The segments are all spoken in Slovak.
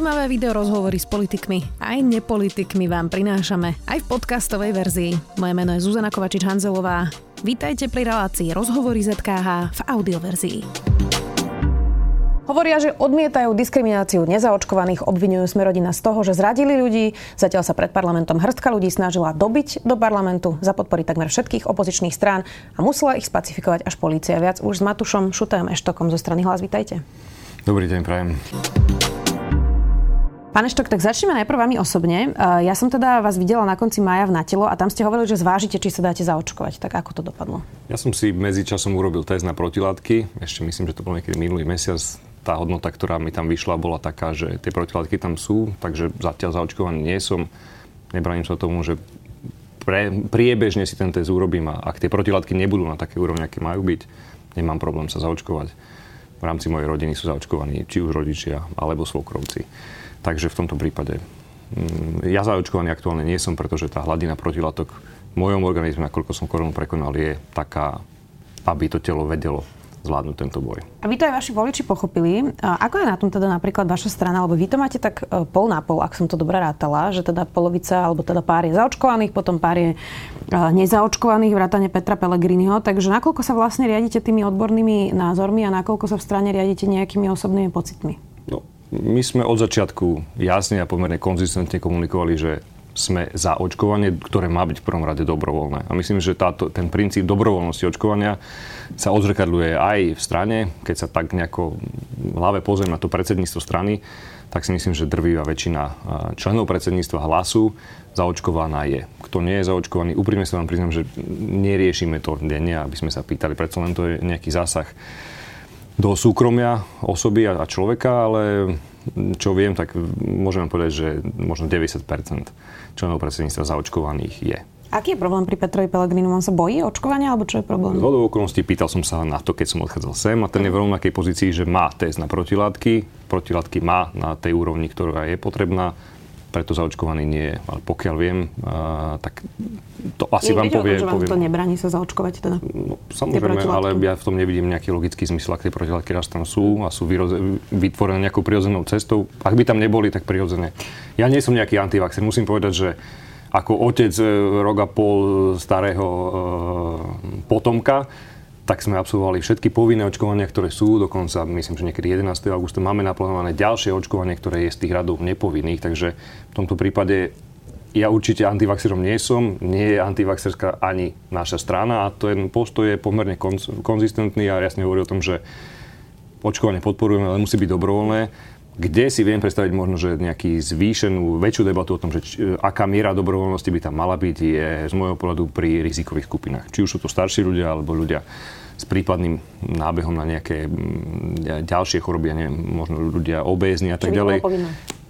Zaujímavé video rozhovory s politikmi aj nepolitikmi vám prinášame aj v podcastovej verzii. Moje meno je Zuzana Kovačič-Hanzelová. Vítajte pri relácii Rozhovory ZKH v audioverzii. Hovoria, že odmietajú diskrimináciu nezaočkovaných, obvinujú sme rodina z toho, že zradili ľudí. Zatiaľ sa pred parlamentom hrstka ľudí snažila dobiť do parlamentu za podpory takmer všetkých opozičných strán a musela ich spacifikovať až polícia. Viac už s Matušom Šutajom Eštokom zo strany Hlas. Vítajte. Dobrý deň, prajem. Pán Eštok, tak začneme najprv vami osobne. E, ja som teda vás videla na konci mája v Natelo a tam ste hovorili, že zvážite, či sa dáte zaočkovať. Tak ako to dopadlo? Ja som si medzi časom urobil test na protilátky. Ešte myslím, že to bol niekedy minulý mesiac. Tá hodnota, ktorá mi tam vyšla, bola taká, že tie protilátky tam sú, takže zatiaľ zaočkovaný nie som. Nebraním sa tomu, že pre, priebežne si ten test urobím a ak tie protilátky nebudú na také úrovni, aké majú byť, nemám problém sa zaočkovať. V rámci mojej rodiny sú zaočkovaní či už rodičia alebo svokrovci. Takže v tomto prípade mm, ja zaočkovaný aktuálne nie som, pretože tá hladina protilátok v mojom organizme, nakoľko som koronu prekonal, je taká, aby to telo vedelo zvládnuť tento boj. Aby to aj vaši voliči pochopili, ako je na tom teda napríklad vaša strana, lebo vy to máte tak e, pol na pol, ak som to dobre rátala, že teda polovica, alebo teda pár je zaočkovaných, potom pár je e, nezaočkovaných, vrátane Petra Pellegriniho, takže nakoľko sa vlastne riadite tými odbornými názormi a nakoľko sa v strane riadite nejakými osobnými pocitmi? No, my sme od začiatku jasne a pomerne konzistentne komunikovali, že sme za očkovanie, ktoré má byť v prvom rade dobrovoľné. A myslím, že táto, ten princíp dobrovoľnosti očkovania sa odzrkadľuje aj v strane, keď sa tak nejako hlave pozriem na to predsedníctvo strany, tak si myslím, že drvivá väčšina členov predsedníctva hlasu zaočkovaná je. Kto nie je zaočkovaný, úprimne sa vám priznám, že neriešime to denne, aby sme sa pýtali, predsa len to je nejaký zásah do súkromia osoby a človeka, ale čo viem, tak môžeme povedať, že možno 90% členov predsedníctva zaočkovaných je. Aký je problém pri Petrovi Pelegrinu? On sa bojí očkovania, alebo čo je problém? Z hodou okolností pýtal som sa na to, keď som odchádzal sem a ten je v rovnakej pozícii, že má test na protilátky. Protilátky má na tej úrovni, ktorá je potrebná preto zaočkovaný nie je. Ale pokiaľ viem, uh, tak to asi vám povie... Tom, že vám to nebraní sa zaočkovať teda? No, samozrejme, ale ja v tom nevidím nejaký logický zmysel, ak tie protilátky raz tam sú a sú vyroze, vytvorené nejakou prirodzenou cestou. Ak by tam neboli, tak prirodzene. Ja nie som nejaký antivaxer. Musím povedať, že ako otec e, rok a pol starého uh, potomka, tak sme absolvovali všetky povinné očkovania, ktoré sú, dokonca myslím, že niekedy 11. augusta máme naplánované ďalšie očkovanie, ktoré je z tých radov nepovinných, takže v tomto prípade ja určite antivaxerom nie som, nie je antivaxerská ani naša strana a ten postoj je pomerne konzistentný a jasne hovorí o tom, že očkovanie podporujeme, ale musí byť dobrovoľné. Kde si viem predstaviť možno, že nejaký zvýšenú, väčšiu debatu o tom, že či, aká miera dobrovoľnosti by tam mala byť, je z môjho pohľadu pri rizikových skupinách. Či už sú to starší ľudia alebo ľudia s prípadným nábehom na nejaké ďalšie choroby, ja neviem, možno ľudia obézni a tak ďalej.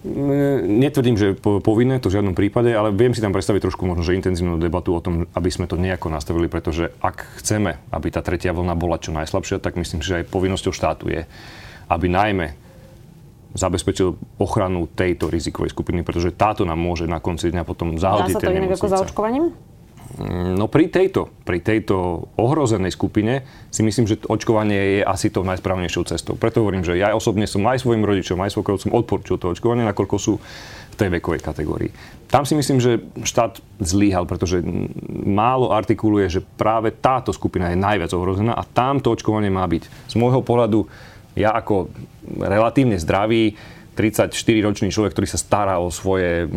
Mm, netvrdím, že povinné, to v žiadnom prípade, ale viem si tam predstaviť trošku možno, že intenzívnu debatu o tom, aby sme to nejako nastavili, pretože ak chceme, aby tá tretia vlna bola čo najslabšia, tak myslím, že aj povinnosťou štátu je, aby najmä zabezpečil ochranu tejto rizikovej skupiny, pretože táto nám môže na konci dňa potom zahodiť Dá sa to inak ako zaočkovaním? Mm, no pri tejto, pri tejto ohrozenej skupine si myslím, že očkovanie je asi tou najsprávnejšou cestou. Preto hovorím, že ja osobne som aj svojim rodičom, aj svokrovcom odporčil to očkovanie, nakoľko sú v tej vekovej kategórii. Tam si myslím, že štát zlíhal, pretože málo artikuluje, že práve táto skupina je najviac ohrozená a tam to očkovanie má byť. Z môjho pohľadu, ja ako relatívne zdravý, 34-ročný človek, ktorý sa stará o svoje,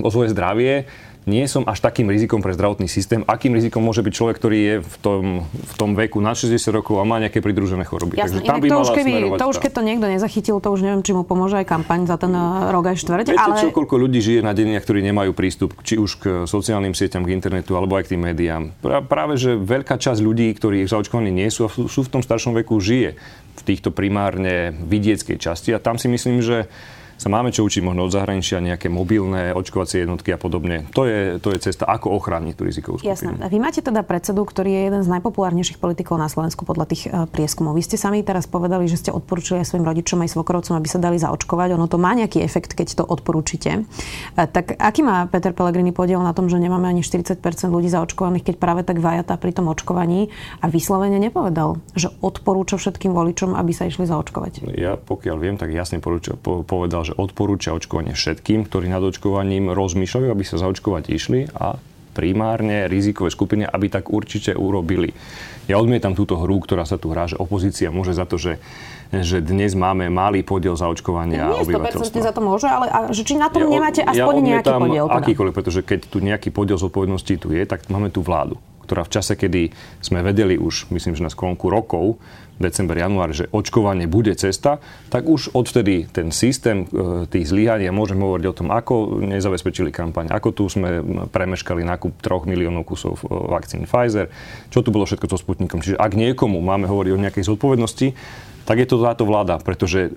o svoje zdravie, nie som až takým rizikom pre zdravotný systém, akým rizikom môže byť človek, ktorý je v tom, v tom veku na 60 rokov a má nejaké pridružené choroby. Jasne, Takže tam by to, už keby, to už keď to niekto nezachytil, to už neviem, či mu pomôže aj kampaň za ten eh, rok aj štvrť. Viete, ale... čo, koľko ľudí žije na deniach, ktorí nemajú prístup či už k sociálnym sieťam, k internetu alebo aj k tým médiám. Práve, že veľká časť ľudí, ktorí zaočkovaní nie sú a sú v tom staršom veku, žije v týchto primárne vidieckej časti a tam si myslím, že sa máme čo učiť možno od zahraničia, nejaké mobilné očkovacie jednotky a podobne. To je, to je cesta, ako ochrániť tú rizikovú skupinu. Jasné. A vy máte teda predsedu, ktorý je jeden z najpopulárnejších politikov na Slovensku podľa tých uh, prieskumov. Vy ste sami teraz povedali, že ste odporúčili aj svojim rodičom, aj svokrovcom, aby sa dali zaočkovať. Ono to má nejaký efekt, keď to odporúčite. Uh, tak aký má Peter Pellegrini podiel na tom, že nemáme ani 40% ľudí zaočkovaných, keď práve tak vajatá pri tom očkovaní a vyslovene nepovedal, že odporúča všetkým voličom, aby sa išli zaočkovať? Ja pokiaľ viem, tak jasne porúča, po, povedal, že odporúča očkovanie všetkým, ktorí nad očkovaním rozmýšľajú, aby sa zaočkovať išli a primárne rizikové skupiny, aby tak určite urobili. Ja odmietam túto hru, ktorá sa tu hrá, že opozícia môže za to, že že dnes máme malý podiel zaočkovania Nie, obyvateľstva. za to môže, ale a, že či na tom ja, nemáte aspoň ja nejaký podiel? Teda. Akýkoľvek, pretože keď tu nejaký podiel zodpovednosti tu je, tak máme tu vládu ktorá v čase, kedy sme vedeli už, myslím, že na sklonku rokov, december, január, že očkovanie bude cesta, tak už odvtedy ten systém e, tých zlyhania, môžeme hovoriť o tom, ako nezabezpečili kampaň, ako tu sme premeškali nákup 3 miliónov kusov e, vakcín Pfizer, čo tu bolo všetko so Sputnikom. Čiže ak niekomu máme hovoriť o nejakej zodpovednosti, tak je to táto vláda, pretože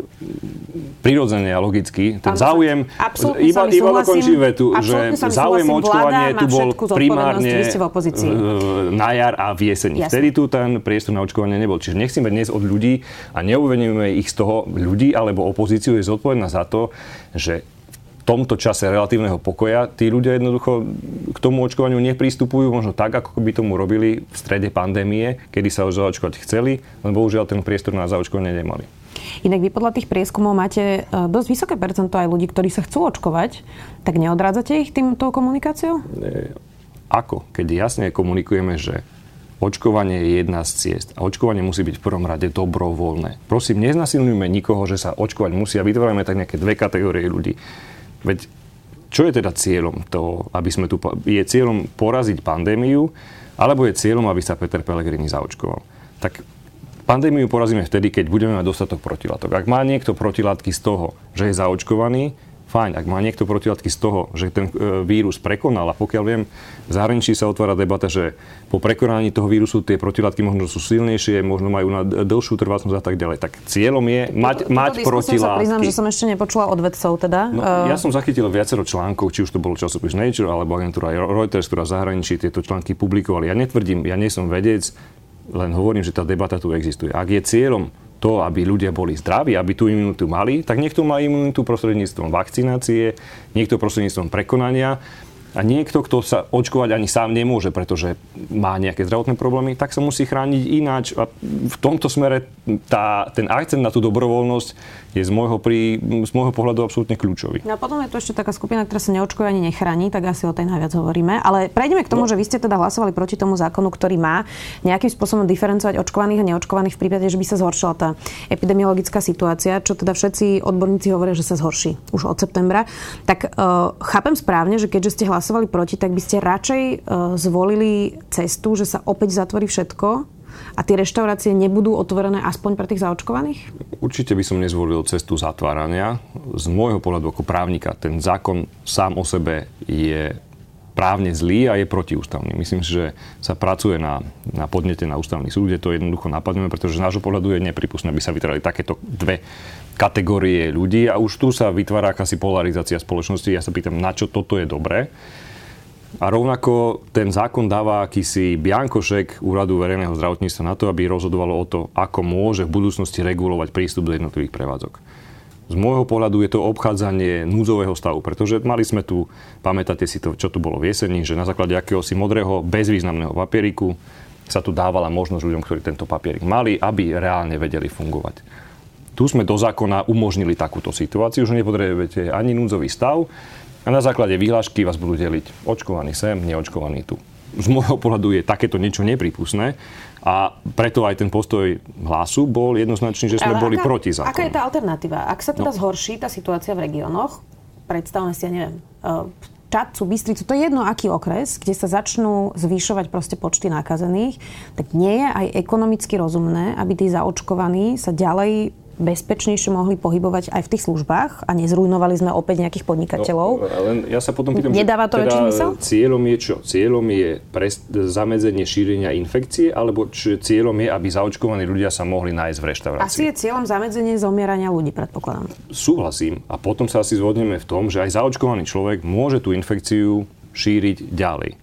prirodzene a logicky ten záujem, iba, iba dokončím vetu, že záujem očkovanie tu bol primárne na jar a v jeseni. Jasne. Vtedy tu ten priestor na očkovanie nebol. Čiže nechceme dnes od ľudí a neuvenujeme ich z toho ľudí alebo opozíciu je zodpovedná za to, že tomto čase relatívneho pokoja tí ľudia jednoducho k tomu očkovaniu neprístupujú možno tak, ako by tomu robili v strede pandémie, kedy sa už zaočkovať chceli, len bohužiaľ ten priestor na zaočkovanie nemali. Inak vy podľa tých prieskumov máte e, dosť vysoké percento aj ľudí, ktorí sa chcú očkovať, tak neodrádzate ich týmto komunikáciou? Ako? Keď jasne komunikujeme, že očkovanie je jedna z ciest a očkovanie musí byť v prvom rade dobrovoľné. Prosím, neznasilňujme nikoho, že sa očkovať musí a vytvárame tak nejaké dve kategórie ľudí. Veď čo je teda cieľom toho, aby sme tu... Je cieľom poraziť pandémiu, alebo je cieľom, aby sa Peter Pellegrini zaočkoval? Tak pandémiu porazíme vtedy, keď budeme mať dostatok protilátok. Ak má niekto protilátky z toho, že je zaočkovaný, fajn, ak má niekto protilátky z toho, že ten e, vírus prekonal a pokiaľ viem, v zahraničí sa otvára debata, že po prekonaní toho vírusu tie protilátky možno sú silnejšie, možno majú na dlhšiu trvácnosť a tak ďalej. Tak cieľom je mať, to, mať protilátky. sa priznám, že som ešte nepočula od vedcov teda. No, uh... Ja som zachytil viacero článkov, či už to bolo časopis Nature alebo agentúra Reuters, ktorá v zahraničí tieto články publikovali. Ja netvrdím, ja nie som vedec, len hovorím, že tá debata tu existuje. Ak je cieľom to, aby ľudia boli zdraví, aby tú imunitu mali, tak niekto má imunitu prostredníctvom vakcinácie, niekto prostredníctvom prekonania a niekto, kto sa očkovať ani sám nemôže, pretože má nejaké zdravotné problémy, tak sa musí chrániť ináč. A v tomto smere tá, ten akcent na tú dobrovoľnosť je z môjho, pri, z môjho pohľadu absolútne kľúčový. No a potom je tu ešte taká skupina, ktorá sa neočkuje ani nechráni, tak asi o tej najviac hovoríme. Ale prejdeme k tomu, no. že vy ste teda hlasovali proti tomu zákonu, ktorý má nejakým spôsobom diferencovať očkovaných a neočkovaných v prípade, že by sa zhoršila tá epidemiologická situácia, čo teda všetci odborníci hovoria, že sa zhorší už od septembra. Tak uh, chápem správne, že keďže ste hlasovali proti, tak by ste radšej uh, zvolili cestu, že sa opäť zatvorí všetko a tie reštaurácie nebudú otvorené aspoň pre tých zaočkovaných? Určite by som nezvolil cestu zatvárania. Z môjho pohľadu ako právnika ten zákon sám o sebe je právne zlý a je protiústavný. Myslím si, že sa pracuje na, na podnete na ústavný súd, kde to jednoducho napadneme, pretože z nášho pohľadu je nepripustné, aby sa vytvárali takéto dve kategórie ľudí a už tu sa vytvára akási polarizácia spoločnosti. Ja sa pýtam, na čo toto je dobré. A rovnako ten zákon dáva akýsi biankošek Úradu verejného zdravotníctva na to, aby rozhodovalo o to, ako môže v budúcnosti regulovať prístup do jednotlivých prevádzok. Z môjho pohľadu je to obchádzanie núdzového stavu, pretože mali sme tu, pamätáte si to, čo tu bolo v jeseni, že na základe akéhosi modrého, bezvýznamného papieriku sa tu dávala možnosť ľuďom, ktorí tento papierik mali, aby reálne vedeli fungovať. Tu sme do zákona umožnili takúto situáciu, že nepotrebujete ani núdzový stav, a na základe vyhlášky vás budú deliť očkovaný sem, neočkovaný tu. Z môjho pohľadu je takéto niečo nepripustné a preto aj ten postoj hlasu bol jednoznačný, že sme Ale boli aká, proti zákonu. Aká je tá alternatíva? Ak sa teda no. zhorší tá situácia v regiónoch, predstavme si, ja neviem, e, Čadcu, Bystricu, to je jedno aký okres, kde sa začnú zvýšovať proste počty nakazených, tak nie je aj ekonomicky rozumné, aby tí zaočkovaní sa ďalej bezpečnejšie mohli pohybovať aj v tých službách a nezrujnovali sme opäť nejakých podnikateľov. No, len ja sa potom pýtam, Nedáva to teda zmysel? Cieľom je čo? Cieľom je pre zamedzenie šírenia infekcie, alebo či cieľom je, aby zaočkovaní ľudia sa mohli nájsť v reštaurácii? Asi je cieľom zamedzenie zomierania ľudí, predpokladám. Súhlasím. A potom sa asi zhodneme v tom, že aj zaočkovaný človek môže tú infekciu šíriť ďalej.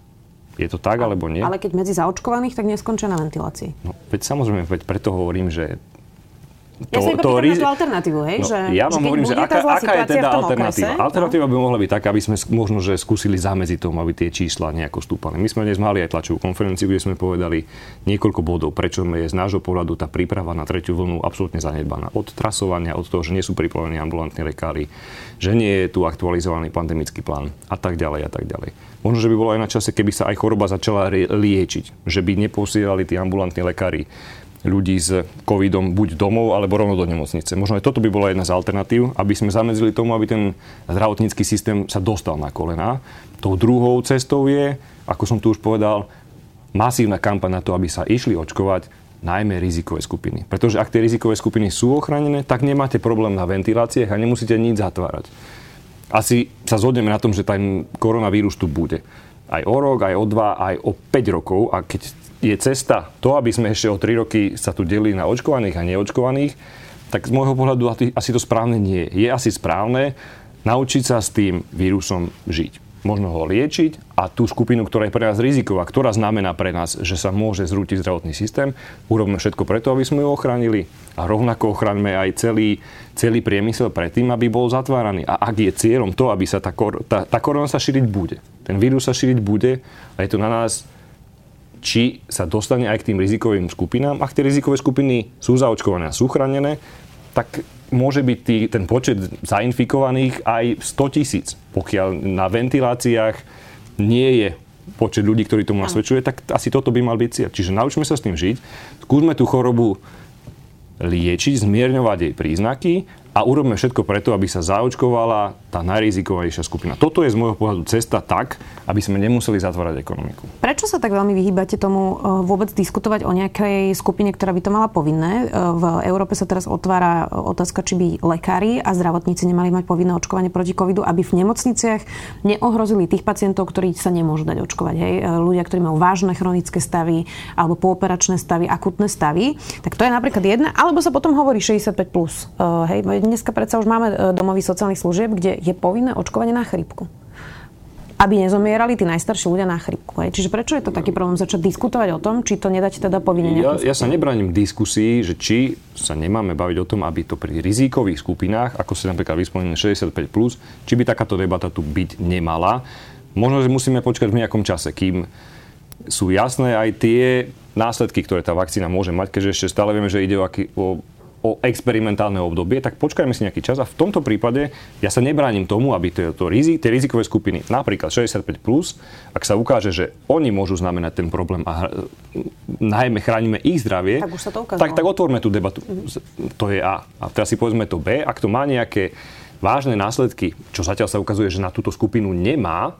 Je to tak, alebo nie? Ale keď medzi zaočkovaných, tak neskončia na ventilácii. No, veď samozrejme, veď preto hovorím, že To, ja sa to riz... tú alternatívu, hej? No, že, ja vám hovorím, že aká, aká je teda alternatíva? Okrese, alternatíva no? by mohla byť taká, aby sme možno, že skúsili zamedziť tomu, aby tie čísla nejako stúpali. My sme dnes mali aj tlačovú konferenciu, kde sme povedali niekoľko bodov, prečo je z nášho pohľadu tá príprava na tretiu vlnu absolútne zanedbaná. Od trasovania, od toho, že nie sú pripravení ambulantní lekári, že nie je tu aktualizovaný pandemický plán a tak ďalej a tak ďalej. Možno, že by bolo aj na čase, keby sa aj choroba začala liečiť, že by neposielali tí ambulantní lekári ľudí s covidom buď domov, alebo rovno do nemocnice. Možno aj toto by bola jedna z alternatív, aby sme zamedzili tomu, aby ten zdravotnícky systém sa dostal na kolená. Tou druhou cestou je, ako som tu už povedal, masívna kampaň na to, aby sa išli očkovať najmä rizikové skupiny. Pretože ak tie rizikové skupiny sú ochránené, tak nemáte problém na ventiláciách a nemusíte nič zatvárať. Asi sa zhodneme na tom, že ten koronavírus tu bude. Aj o rok, aj o dva, aj o 5 rokov. A keď je cesta to, aby sme ešte o 3 roky sa tu delili na očkovaných a neočkovaných, tak z môjho pohľadu asi to správne nie je. Asi správne naučiť sa s tým vírusom žiť. Možno ho liečiť a tú skupinu, ktorá je pre nás riziková, ktorá znamená pre nás, že sa môže zrútiť zdravotný systém, urobme všetko preto, aby sme ju ochránili a rovnako ochráňme aj celý, celý priemysel predtým, aby bol zatváraný. A ak je cieľom to, aby sa tá, kor- tá, tá korona sa šíriť bude, ten vírus sa šíriť bude a je to na nás či sa dostane aj k tým rizikovým skupinám. Ak tie rizikové skupiny sú zaočkované a sú chránené, tak môže byť tý, ten počet zainfikovaných aj 100 tisíc. Pokiaľ na ventiláciách nie je počet ľudí, ktorí tomu nasvedčuje, tak asi toto by mal byť cieľ. Čiže naučme sa s tým žiť, skúsme tú chorobu liečiť, zmierňovať jej príznaky a urobme všetko preto, aby sa zaočkovala tá najrizikovejšia skupina. Toto je z môjho pohľadu cesta tak, aby sme nemuseli zatvárať ekonomiku. Prečo sa tak veľmi vyhýbate tomu e, vôbec diskutovať o nejakej skupine, ktorá by to mala povinné? E, v Európe sa teraz otvára otázka, či by lekári a zdravotníci nemali mať povinné očkovanie proti covidu, aby v nemocniciach neohrozili tých pacientov, ktorí sa nemôžu dať očkovať. Hej? E, ľudia, ktorí majú vážne chronické stavy alebo pooperačné stavy, akutné stavy. Tak to je napríklad jedna, alebo sa potom hovorí 65+. Plus. Hej? dneska predsa už máme domovy sociálnych služieb, kde je povinné očkovanie na chrípku aby nezomierali tí najstarší ľudia na chrypku. Čiže prečo je to taký problém začať diskutovať o tom, či to nedať teda povinne ja, ja sa nebraním diskusii, že či sa nemáme baviť o tom, aby to pri rizikových skupinách, ako sa napríklad vyspomínané 65+, plus, či by takáto debata tu byť nemala. Možno, že musíme počkať v nejakom čase, kým sú jasné aj tie následky, ktoré tá vakcína môže mať, keďže ešte stále vieme, že ide o, aký, o o experimentálne obdobie, tak počkajme si nejaký čas a v tomto prípade ja sa nebránim tomu, aby to, to rizik, tie rizikové skupiny, napríklad 65+, plus, ak sa ukáže, že oni môžu znamenať ten problém a najmä chránime ich zdravie, tak, už sa to tak, tak otvorme tú debatu. Mm-hmm. To je A. A teraz si povedzme to B. Ak to má nejaké vážne následky, čo zatiaľ sa ukazuje, že na túto skupinu nemá,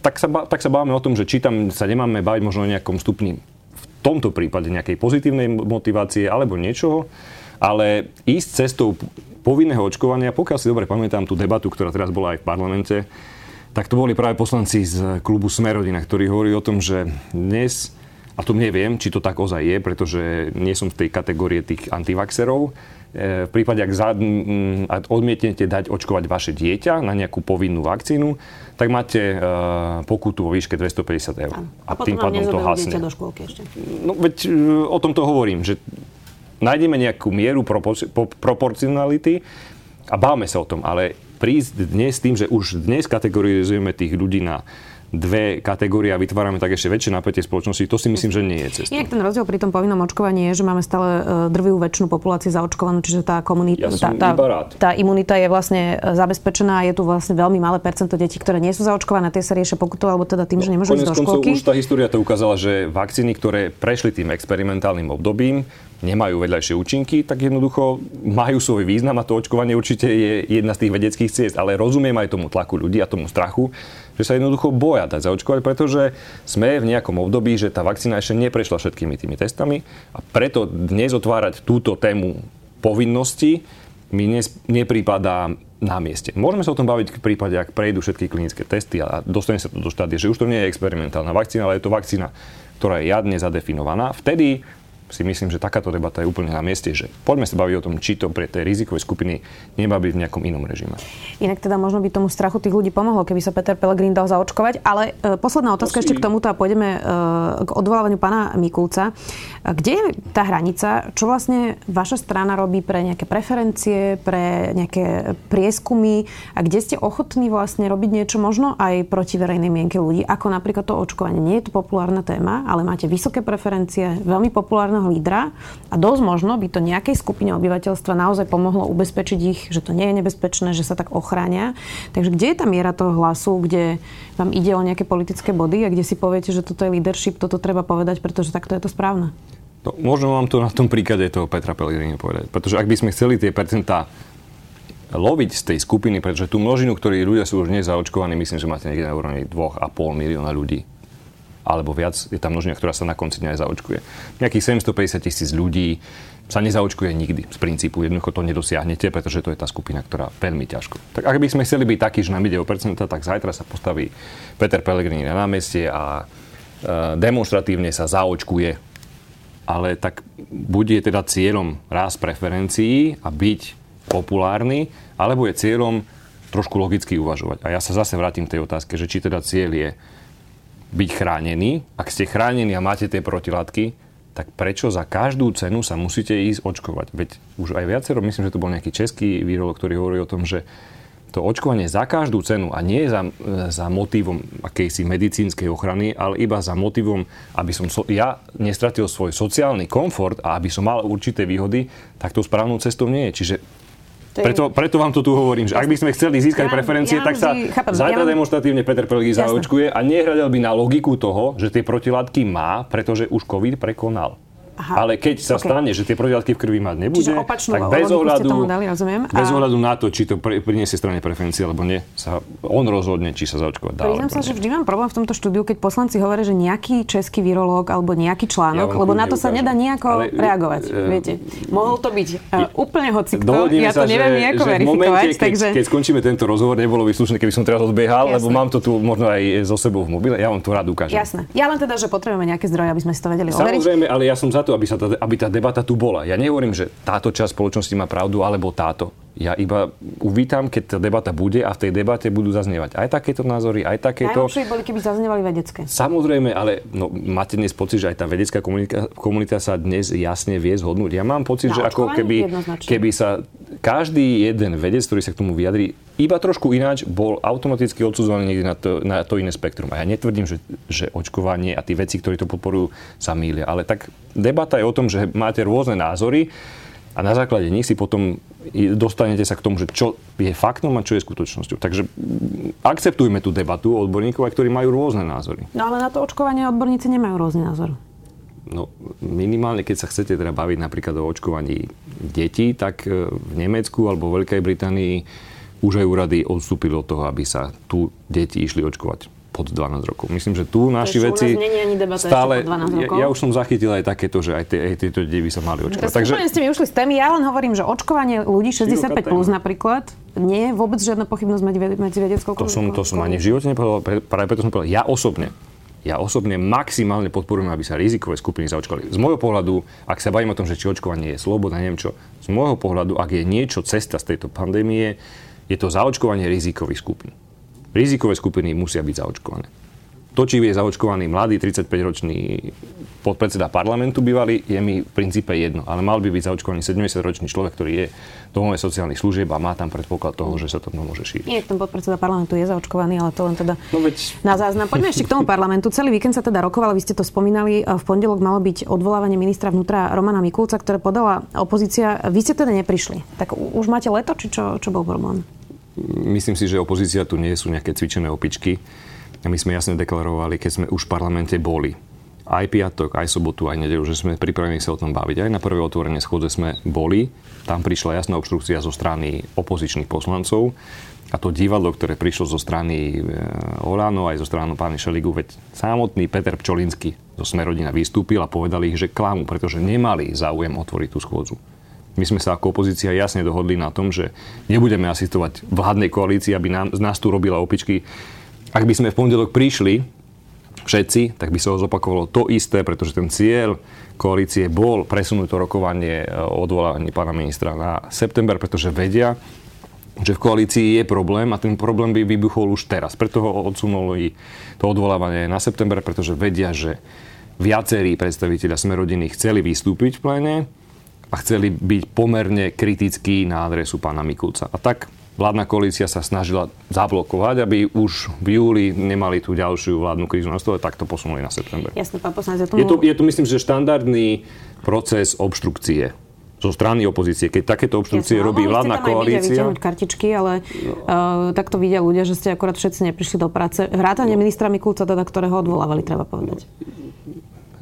tak sa, tak sa bávame o tom, že či tam sa nemáme baviť možno o nejakom stupni v tomto prípade nejakej pozitívnej motivácie alebo niečoho, ale ísť cestou povinného očkovania, pokiaľ si dobre pamätám tú debatu, ktorá teraz bola aj v parlamente, tak to boli práve poslanci z klubu Smerodina, ktorí hovorili o tom, že dnes, a to neviem, či to tak ozaj je, pretože nie som v tej kategórie tých antivaxerov, e, v prípade, ak, za, ak odmietnete dať očkovať vaše dieťa na nejakú povinnú vakcínu, tak máte uh, pokutu vo výške 250 eur. A, a tým pádom to hasne. do škôlky ešte. No veď uh, o tom to hovorím, že nájdeme nejakú mieru propor- proporcionality a báme sa o tom, ale prísť dnes tým, že už dnes kategorizujeme tých ľudí na dve kategórie a vytvárame tak ešte väčšie napätie spoločnosti, to si myslím, že nie je cesta. Inak ten rozdiel pri tom povinnom očkovaní je, že máme stále e, drvivú väčšinu populácie zaočkovanú, čiže tá, komunita, ja tá, tá, tá imunita je vlastne e, zabezpečená a je tu vlastne veľmi malé percento detí, ktoré nie sú zaočkované, tie sa riešia pokutou alebo teda tým, no, že nemôžu ísť do školky. Už tá história to ukázala, že vakcíny, ktoré prešli tým experimentálnym obdobím, nemajú vedľajšie účinky, tak jednoducho majú svoj význam a to očkovanie určite je jedna z tých vedeckých ciest. Ale rozumiem aj tomu tlaku ľudí a tomu strachu, že sa jednoducho boja dať zaočkovať, pretože sme v nejakom období, že tá vakcína ešte neprešla všetkými tými testami a preto dnes otvárať túto tému povinnosti mi dnes neprípada na mieste. Môžeme sa o tom baviť v prípade, ak prejdú všetky klinické testy a dostane sa to do štádia, že už to nie je experimentálna vakcína, ale je to vakcína, ktorá je jadne zadefinovaná. Vtedy si myslím, že takáto debata je úplne na mieste, že poďme sa baviť o tom, či to pre tej rizikovej skupiny nemá byť v nejakom inom režime. Inak teda možno by tomu strachu tých ľudí pomohlo, keby sa Peter Pellegrini dal zaočkovať. Ale e, posledná otázka to ešte k tomuto a pôjdeme e, k odvolávaniu pána Mikulca. Kde je tá hranica? Čo vlastne vaša strana robí pre nejaké preferencie, pre nejaké prieskumy a kde ste ochotní vlastne robiť niečo možno aj proti verejnej mienke ľudí, ako napríklad to očkovanie. Nie je to populárna téma, ale máte vysoké preferencie, veľmi populárneho lídra a dosť možno by to nejakej skupine obyvateľstva naozaj pomohlo ubezpečiť ich, že to nie je nebezpečné, že sa tak ochránia. Takže kde je tá miera toho hlasu, kde vám ide o nejaké politické body a kde si poviete, že toto je leadership, toto treba povedať, pretože takto je to správne? No, môžem vám to na tom príklade toho Petra Pellegrini povedať. Pretože ak by sme chceli tie percentá loviť z tej skupiny, pretože tú množinu, ktorí ľudia sú už nezaočkovaní, myslím, že máte niekde na úrovni 2,5 milióna ľudí alebo viac, je tam množina, ktorá sa na konci dňa zaočkuje. Nejakých 750 tisíc ľudí sa nezaočkuje nikdy z princípu. Jednoducho to nedosiahnete, pretože to je tá skupina, ktorá veľmi ťažko. Tak ak by sme chceli byť takí, že nám ide o percenta, tak zajtra sa postaví Peter Pellegrini na námestie a e, demonstratívne sa zaočkuje. Ale tak bude teda cieľom raz preferencií a byť populárny, alebo je cieľom trošku logicky uvažovať. A ja sa zase vrátim k tej otázke, že či teda cieľ je byť chránený. Ak ste chránení a máte tie protilátky, tak prečo za každú cenu sa musíte ísť očkovať? Veď už aj viacero, myslím, že to bol nejaký český výrobok, ktorý hovorí o tom, že to očkovanie za každú cenu a nie za, za motivom akejsi medicínskej ochrany, ale iba za motivom, aby som so, ja nestratil svoj sociálny komfort a aby som mal určité výhody, tak to správnou cestou nie je. Čiže je... Preto, preto vám to tu hovorím, že ak by sme chceli získať ja, preferencie, ja tak sa chápem, zajtra ja demonstratívne Peter Pellegrini zaočkuje a nehľadal by na logiku toho, že tie protilátky má, pretože už COVID prekonal. Aha. Ale keď sa okay. stane, že tie protilátky v krvi mať nebude, tak bez ohľadu, dali, rozumiem. bez ohľadu na to, či to priniesie strane preferencie alebo nie, sa on rozhodne, či sa zaočkovať dá. Priznám sa, že vždy mám problém v tomto štúdiu, keď poslanci hovoria, že nejaký český virológ alebo nejaký článok, ja lebo na to sa nedá nejako ale, reagovať. Uh, viete, mohol to byť uh, úplne hocikto, ja to sa, neviem nejako verifikovať. Momente, takže... keď skončíme tento rozhovor, nebolo by slušné, keby som teraz odbiehal, Jasne. lebo mám to tu možno aj so sebou v mobile, ja vám to rád ukážem. Jasné. Ja len teda, že potrebujeme nejaké zdroje, aby sme si to vedeli. Samozrejme, ale ja som za to, aby, sa tá, aby tá debata tu bola. Ja nehovorím, že táto časť spoločnosti má pravdu, alebo táto. Ja iba uvítam, keď tá debata bude a v tej debate budú zaznievať aj takéto názory, aj takéto... Najlepšie boli, keby zaznievali vedecké. Samozrejme, ale no, máte dnes pocit, že aj tá vedecká komunita, komunita sa dnes jasne vie zhodnúť. Ja mám pocit, Na že ako keby, keby sa každý jeden vedec, ktorý sa k tomu vyjadrí, iba trošku ináč, bol automaticky odsudzovaný niekde na to, na to iné spektrum. A ja netvrdím, že, že očkovanie a tí veci, ktorí to podporujú, sa mýlia. Ale tak debata je o tom, že máte rôzne názory a na základe nich si potom dostanete sa k tomu, že čo je faktom a čo je skutočnosťou. Takže akceptujme tú debatu odborníkov, ktorí majú rôzne názory. No ale na to očkovanie odborníci nemajú rôzny názor. No minimálne, keď sa chcete teda baviť napríklad o očkovaní detí, tak e, v Nemecku alebo v Veľkej Británii už aj úrady odstúpili od toho, aby sa tu deti išli očkovať pod 12 rokov. Myslím, že tu naši veci stále... Ja, ja už som zachytil aj takéto, že aj, tie, aj tieto deti by sa mali očkovať. Takže... ste mi ušli z témy. Ja len hovorím, že očkovanie ľudí 65 plus napríklad nie je vôbec žiadna pochybnosť medzi vedeckou To som, to som ani v živote nepovedal. Práve preto som povedal, ja osobne ja osobne maximálne podporujem, aby sa rizikové skupiny zaočkovali. Z môjho pohľadu, ak sa bavím o tom, že či očkovanie je sloboda, neviem čo, z môjho pohľadu, ak je niečo cesta z tejto pandémie, je to zaočkovanie rizikových skupín. Rizikové skupiny musia byť zaočkované. To, či je zaočkovaný mladý 35-ročný podpredseda parlamentu bývalý, je mi v princípe jedno. Ale mal by byť zaočkovaný 70-ročný človek, ktorý je domove sociálnych služieb a má tam predpoklad toho, že sa to môže šíriť. Nie, ten podpredseda parlamentu je zaočkovaný, ale to len teda no veď... na záznam. Poďme ešte k tomu parlamentu. Celý víkend sa teda rokovalo, vy ste to spomínali. V pondelok malo byť odvolávanie ministra vnútra Romana Mikulca, ktoré podala opozícia. Vy ste teda neprišli. Tak už máte leto, či čo, čo bol problém? Myslím si, že opozícia tu nie sú nejaké cvičené opičky. My sme jasne deklarovali, keď sme už v parlamente boli, aj piatok, aj sobotu, aj nedelu, že sme pripravení sa o tom baviť. Aj na prvé otvorenie schôdze sme boli. Tam prišla jasná obštrukcia zo strany opozičných poslancov. A to divadlo, ktoré prišlo zo strany e, Olano aj zo strany pány Šeligu, veď samotný Peter Pčolinsky zo Smerodina vystúpil a povedali ich, že klamu, pretože nemali záujem otvoriť tú schôdzu. My sme sa ako opozícia jasne dohodli na tom, že nebudeme asistovať vládnej koalícii, aby nám, z nás tu robila opičky ak by sme v pondelok prišli všetci, tak by sa zopakovalo to isté, pretože ten cieľ koalície bol presunúť to rokovanie o odvolávaní pána ministra na september, pretože vedia, že v koalícii je problém a ten problém by vybuchol už teraz. Preto ho odsunuli to odvolávanie na september, pretože vedia, že viacerí predstaviteľia Smerodiny chceli vystúpiť v pléne a chceli byť pomerne kritickí na adresu pána Mikulca. A tak vládna koalícia sa snažila zablokovať, aby už v júli nemali tú ďalšiu vládnu krízu na stole, tak to posunuli na september. Jasne, pán poslanec, tomu... je, to, je to, myslím, že štandardný proces obštrukcie zo strany opozície. Keď takéto obštrukcie Jasne, robí vládna koalícia... Vidia kartičky, ale no. uh, takto vidia ľudia, že ste akorát všetci neprišli do práce. Vrátane no. ministra Mikulca, teda, ktorého odvolávali, treba povedať.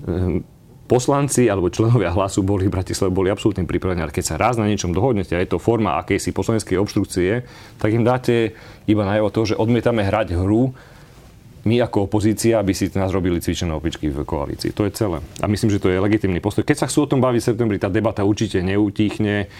Ehm, poslanci alebo členovia hlasu boli v Bratislave boli absolútne pripravení, ale keď sa raz na niečom dohodnete a je to forma akejsi poslaneckej obštrukcie, tak im dáte iba najavo to, že odmietame hrať hru my ako opozícia, aby si nás robili cvičené opičky v koalícii. To je celé. A myslím, že to je legitimný postoj. Keď sa chcú o tom baviť v septembri, tá debata určite neutíchne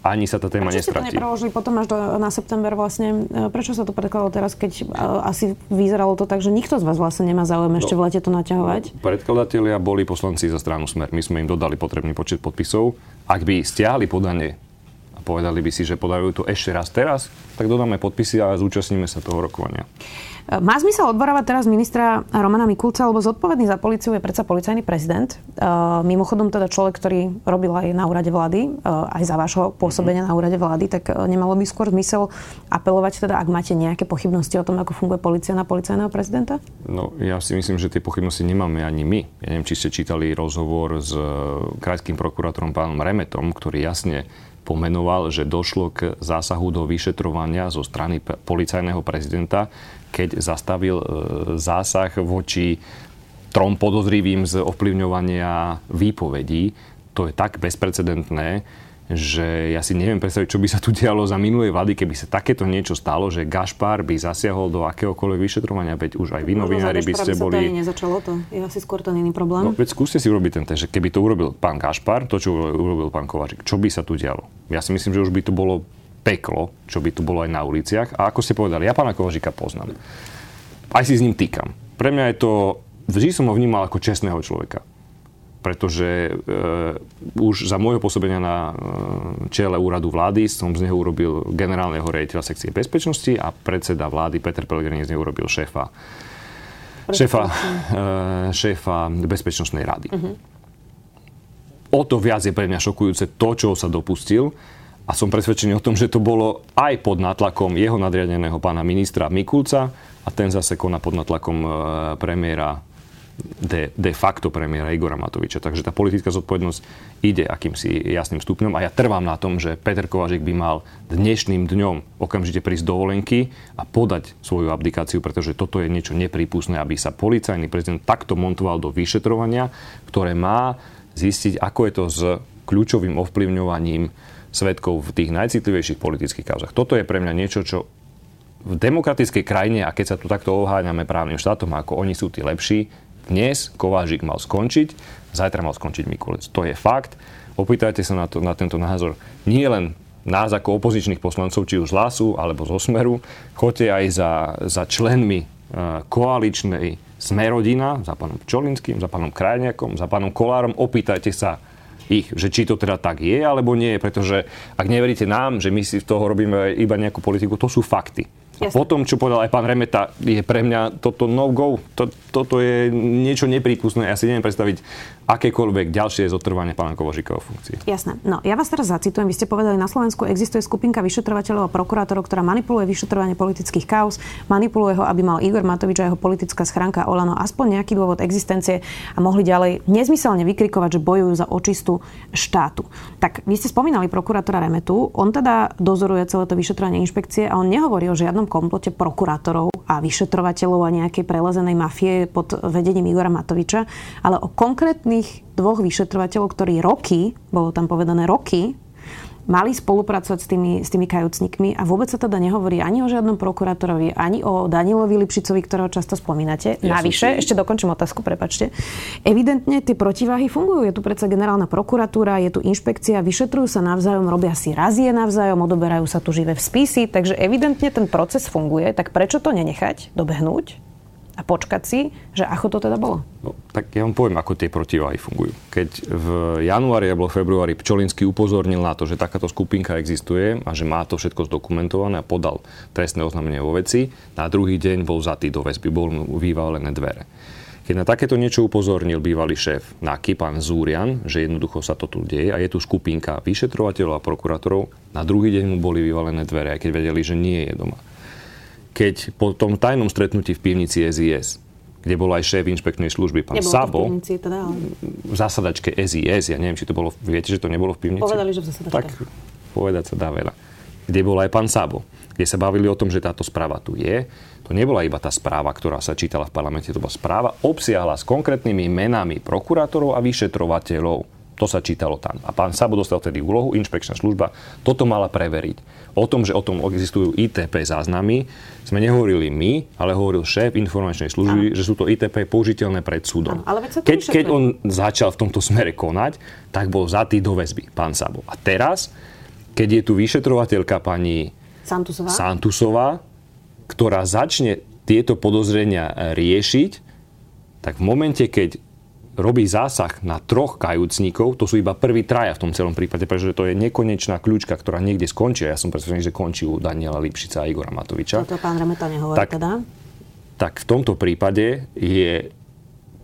ani sa tá téma Prečo nestratí. Prečo ste to potom až do, na september vlastne? E, prečo sa to predkladalo teraz, keď e, asi vyzeralo to tak, že nikto z vás vlastne nemá záujem ešte no, v lete to naťahovať? Predkladatelia boli poslanci za stranu Smer. My sme im dodali potrebný počet podpisov. Ak by stiahli podanie a povedali by si, že podajú to ešte raz teraz, tak dodáme podpisy a zúčastníme sa toho rokovania. Má zmysel odborovať teraz ministra Romana Mikulca, lebo zodpovedný za policiu je predsa policajný prezident. Uh, mimochodom teda človek, ktorý robil aj na úrade vlády, uh, aj za vášho pôsobenia na úrade vlády, tak nemalo by skôr zmysel apelovať teda, ak máte nejaké pochybnosti o tom, ako funguje policia na policajného prezidenta? No, ja si myslím, že tie pochybnosti nemáme ani my. Ja neviem, či ste čítali rozhovor s krajským prokurátorom pánom Remetom, ktorý jasne pomenoval, že došlo k zásahu do vyšetrovania zo strany policajného prezidenta, keď zastavil e, zásah voči trom podozrivým z ovplyvňovania výpovedí. To je tak bezprecedentné, že ja si neviem predstaviť, čo by sa tu dialo za minulej vlády, keby sa takéto niečo stalo, že Gašpar by zasiahol do akéhokoľvek vyšetrovania, veď už aj vy novinári by ste boli... By nezačalo to. Je asi skôr ten iný problém. No, veď skúste si urobiť ten test, že keby to urobil pán Gašpar, to, čo urobil pán Kovačik, čo by sa tu dialo? Ja si myslím, že už by to bolo peklo, čo by tu bolo aj na uliciach. A ako ste povedali, ja pána Kovažika poznám. Aj si s ním týkam. Pre mňa je to, vždy som ho vnímal ako čestného človeka. Pretože e, už za môjho pôsobenia na e, čele úradu vlády som z neho urobil generálneho rejiteľa sekcie bezpečnosti a predseda vlády Peter Pellegrini z neho urobil šéfa šéfa, e, šéfa bezpečnostnej rady. Uh-huh. O to viac je pre mňa šokujúce to, čo sa dopustil a som presvedčený o tom, že to bolo aj pod nátlakom jeho nadriadeného pána ministra Mikulca a ten zase koná pod nátlakom e, premiéra de, de facto premiéra Igora Matoviča. Takže tá politická zodpovednosť ide akýmsi jasným stupňom a ja trvám na tom, že Peter Kovažik by mal dnešným dňom okamžite prísť do volenky a podať svoju abdikáciu, pretože toto je niečo neprípustné, aby sa policajný prezident takto montoval do vyšetrovania, ktoré má zistiť, ako je to s kľúčovým ovplyvňovaním svetkov v tých najcitlivejších politických kauzach. Toto je pre mňa niečo, čo v demokratickej krajine, a keď sa tu takto oháňame právnym štátom, ako oni sú tí lepší, dnes Kovážik mal skončiť, zajtra mal skončiť Mikulec. To je fakt. Opýtajte sa na, to, na tento názor nie len nás ako opozičných poslancov, či už z Hlasu alebo zo Smeru. Choďte aj za, za členmi uh, koaličnej Smerodina, za pánom Čolinským, za pánom Krajniakom, za pánom Kolárom. Opýtajte sa ich, že či to teda tak je alebo nie, pretože ak neveríte nám, že my si z toho robíme iba nejakú politiku, to sú fakty. A potom, čo povedal aj pán Remeta, je pre mňa toto no-go. To, toto je niečo neprípustné. Ja si neviem predstaviť akékoľvek ďalšie zotrvanie pána Kovožika o funkcii. Jasné. No, ja vás teraz zacitujem. Vy ste povedali, na Slovensku existuje skupinka vyšetrovateľov a prokurátorov, ktorá manipuluje vyšetrovanie politických kauz, manipuluje ho, aby mal Igor Matovič a jeho politická schránka Olano aspoň nejaký dôvod existencie a mohli ďalej nezmyselne vykrikovať, že bojujú za očistu štátu. Tak vy ste spomínali prokurátora Remetu. On teda dozoruje celé to vyšetrovanie inšpekcie a on nehovorí o žiadnom komplote prokurátorov a vyšetrovateľov a nejakej prelezenej mafie pod vedením Igora Matoviča, ale o konkrétnych dvoch vyšetrovateľov, ktorí roky, bolo tam povedané roky, mali spolupracovať s tými, s tými kajúcnikmi a vôbec sa teda nehovorí ani o žiadnom prokurátorovi, ani o Danilovi Lipšicovi, ktorého často spomínate. Ja Navyše, ešte dokončím otázku, prepačte. Evidentne tie protiváhy fungujú. Je tu predsa generálna prokuratúra, je tu inšpekcia, vyšetrujú sa navzájom, robia si razie navzájom, odoberajú sa tu živé v spisy, takže evidentne ten proces funguje. Tak prečo to nenechať dobehnúť? A počkať si, že ako to teda bolo? No, tak ja vám poviem, ako tie protiváhy fungujú. Keď v januári alebo februári Pčolinsky upozornil na to, že takáto skupinka existuje a že má to všetko zdokumentované a podal trestné oznámenie vo veci, na druhý deň bol zatý do väzby, bol mu vyvalené dvere. Keď na takéto niečo upozornil bývalý šéf NAKY, pán Zúrian, že jednoducho sa to tu deje a je tu skupinka vyšetrovateľov a prokurátorov, na druhý deň mu boli vyvalené dvere, aj keď vedeli, že nie je doma keď po tom tajnom stretnutí v pivnici SIS, kde bol aj šéf inšpektnej služby, pán nebolo Sabo, v pivnici, teda, ale... v zasadačke SIS, ja neviem, či to bolo, viete, že to nebolo v pivnici? Povedali, že v zasadačke. Tak, povedať sa dá veľa. Kde bol aj pán Sabo, kde sa bavili o tom, že táto správa tu je. To nebola iba tá správa, ktorá sa čítala v parlamente, to bola správa obsiahla s konkrétnymi menami prokurátorov a vyšetrovateľov to sa čítalo tam. A pán Sabo dostal vtedy úlohu, inšpekčná služba, toto mala preveriť. O tom, že o tom existujú ITP záznamy, sme nehovorili my, ale hovoril šéf informačnej služby, Aha. že sú to ITP použiteľné pred súdom. ale keď, keď on začal v tomto smere konať, tak bol zatý do väzby, pán Sabo. A teraz, keď je tu vyšetrovateľka pani Santusová, Santusová ktorá začne tieto podozrenia riešiť, tak v momente, keď robí zásah na troch kajúcníkov, to sú iba prví traja v tom celom prípade, pretože to je nekonečná kľúčka, ktorá niekde skončí. Ja som presvedčený, že končí u Daniela Lipšica a Igora Matoviča. To pán Remeta nehovorí tak, teda? Tak v tomto prípade je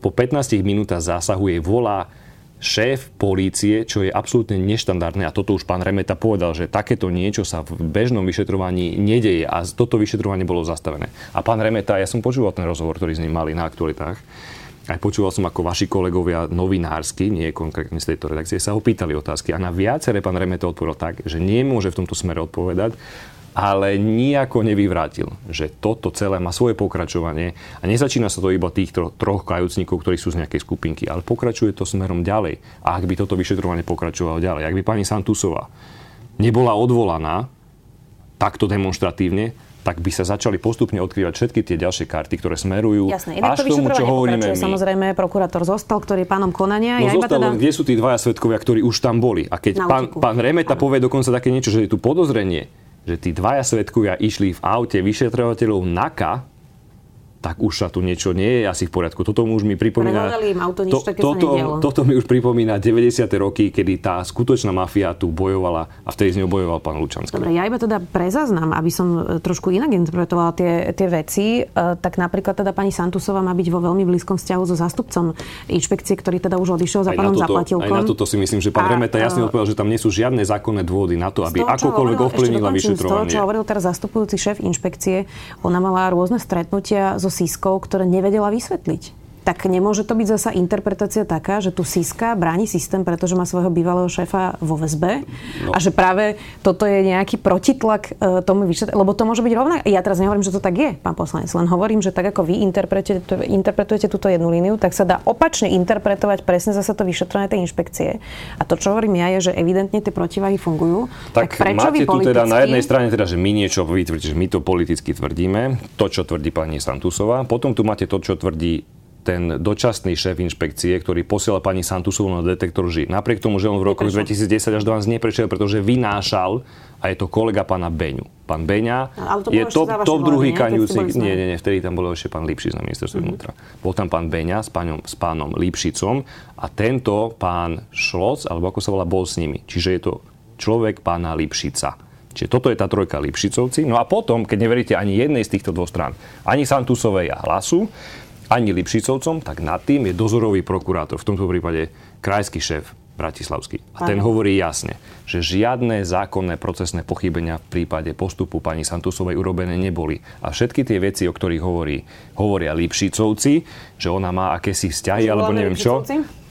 po 15 minútach zásahu jej volá šéf polície, čo je absolútne neštandardné a toto už pán Remeta povedal, že takéto niečo sa v bežnom vyšetrovaní nedeje a toto vyšetrovanie bolo zastavené. A pán Remeta, ja som počúval ten rozhovor, ktorý s ním mali na aktualitách, aj počúval som, ako vaši kolegovia novinársky, nie konkrétne z tejto redakcie, sa ho pýtali otázky a na viaceré pán Remeto odpovedal tak, že nemôže v tomto smere odpovedať, ale nijako nevyvrátil, že toto celé má svoje pokračovanie a nezačína sa to iba tých troch kajúcnikov, ktorí sú z nejakej skupinky, ale pokračuje to smerom ďalej. A ak by toto vyšetrovanie pokračovalo ďalej, ak by pani Santusová nebola odvolaná takto demonstratívne, tak by sa začali postupne odkrývať všetky tie ďalšie karty, ktoré smerujú Jasné, až to tomu, čo hovoríme my. Samozrejme, prokurátor zostal, ktorý je pánom konania. No ja zostal, teda... kde sú tí dvaja svetkovia, ktorí už tam boli? A keď pán, pán Remeta ano. povie dokonca také niečo, že je tu podozrenie, že tí dvaja svetkovia išli v aute vyšetrovateľov NAKA, tak už sa tu niečo nie je asi v poriadku. Toto už mi pripomína... im auto, nič to, toto, toto mi už pripomína 90. roky, kedy tá skutočná mafia tu bojovala a vtedy z ňou bojoval pán Lučanský. Dobre, ja iba teda prezaznám, aby som e, trošku inak interpretovala tie, tie veci, e, tak napríklad teda pani Santusová má byť vo veľmi blízkom vzťahu so zástupcom inšpekcie, ktorý teda už odišiel za pánom Zaplatilkom. Aj na toto si myslím, že pán a, Remeta jasne e, odpovedal, že tam nie sú žiadne zákonné dôvody na to, aby akokoľvek ovplyvnila vyšetrovanie. Z toho, čo hovoril teraz zastupujúci šéf inšpekcie, ona mala rôzne stretnutia so Siskou, ktoré nevedela vysvetliť tak nemôže to byť zasa interpretácia taká, že tu Siska bráni systém, pretože má svojho bývalého šéfa vo väzbe no. a že práve toto je nejaký protitlak e, tomu vyšetrovaniu, lebo to môže byť rovnak. Ja teraz nehovorím, že to tak je, pán poslanec, len hovorím, že tak ako vy interpretujete, interpretujete túto jednu líniu, tak sa dá opačne interpretovať presne zase to vyšetrovanie tej inšpekcie. A to, čo hovorím ja, je, že evidentne tie protivahy fungujú. Tak, tak prečo máte vy politicky... tu teda na jednej strane teda, že my niečo vy tvrdíte, že my to politicky tvrdíme, to, čo tvrdí pani Santusová, potom tu máte to, čo tvrdí ten dočasný šéf inšpekcie, ktorý posiela pani Santusovu na detektor lži. Napriek tomu, že on v roku 2010 až 2012 neprešiel, pretože vynášal a je to kolega pána Beňu. Pán Beňa je top, top druhý kaňujúci. Nie, nie, nie, vtedy tam bol ešte pán Lipšic na ministerstve mm-hmm. vnútra. Bol tam pán Beňa s, pánom, s pánom Lipšicom a tento pán Šloc, alebo ako sa volá, bol s nimi. Čiže je to človek pána Lipšica. Čiže toto je tá trojka Lipšicovci. No a potom, keď neveríte ani jednej z týchto dvoch strán, ani Santusovej a Hlasu, ani Lipšicovcom, tak nad tým je dozorový prokurátor, v tomto prípade krajský šéf Bratislavský. A ten hovorí jasne, že žiadne zákonné procesné pochybenia v prípade postupu pani Santusovej urobené neboli. A všetky tie veci, o ktorých hovorí, hovoria Lipšicovci, že ona má akési vzťahy, alebo neviem čo,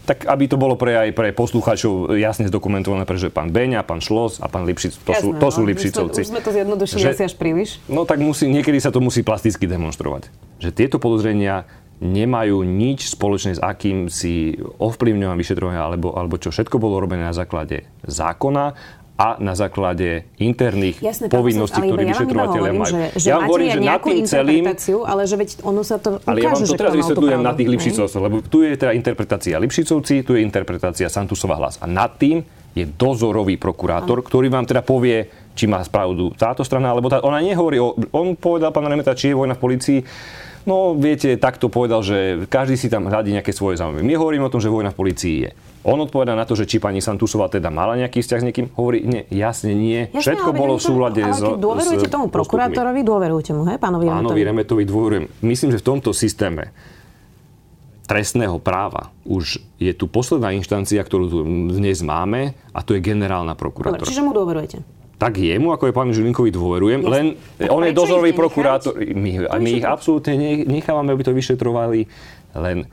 tak aby to bolo pre aj pre poslucháčov jasne zdokumentované, pretože pán Beňa, pán Šlos a pán Lipšic, to, Jasné, sú, to no, sú Lipšicovci. Už sme, už sme to zjednodušili že, asi až príliš. No tak musí, niekedy sa to musí plasticky demonstrovať. Že tieto podozrenia nemajú nič spoločné s akým si ovplyvňovaním vyšetrovania alebo, alebo čo všetko bolo robené na základe zákona a na základe interných Jasne, povinností, ktoré ja vyšetrovateľia majú. Že, že ja hovorím, že nad tým celým... Ale že veď ono sa to ukáže, Ale ja vám to teraz vysvetľujem na tých Lipšicovcov, lebo tu je teda interpretácia Lipšicovci, tu je interpretácia Santusova hlas. A nad tým je dozorový prokurátor, ano. ktorý vám teda povie, či má pravdu táto strana, alebo tá, ona nehovorí o... On povedal, pán Remeta, či je vojna v policii no viete, takto povedal, že každý si tam hľadí nejaké svoje záujmy. My hovoríme o tom, že vojna v policii je. On odpovedá na to, že či pani Santusová teda mala nejaký vzťah s niekým. Hovorí, nie, jasne nie. Jasne, Všetko bolo v súlade. Ale dôverujete tomu prokurátorovi, dôverujete mu, hej, pánovi Remetovi? Pánovi Remetovi dôverujem. Myslím, že v tomto systéme trestného práva už je tu posledná inštancia, ktorú tu dnes máme a to je generálna prokurátora. čiže mu dôverujete? Tak jemu, ako je pán Žilinkovi, dôverujem, yes. len on je dozorový prokurátor. My, my ich absolútne nechávame, aby to vyšetrovali, len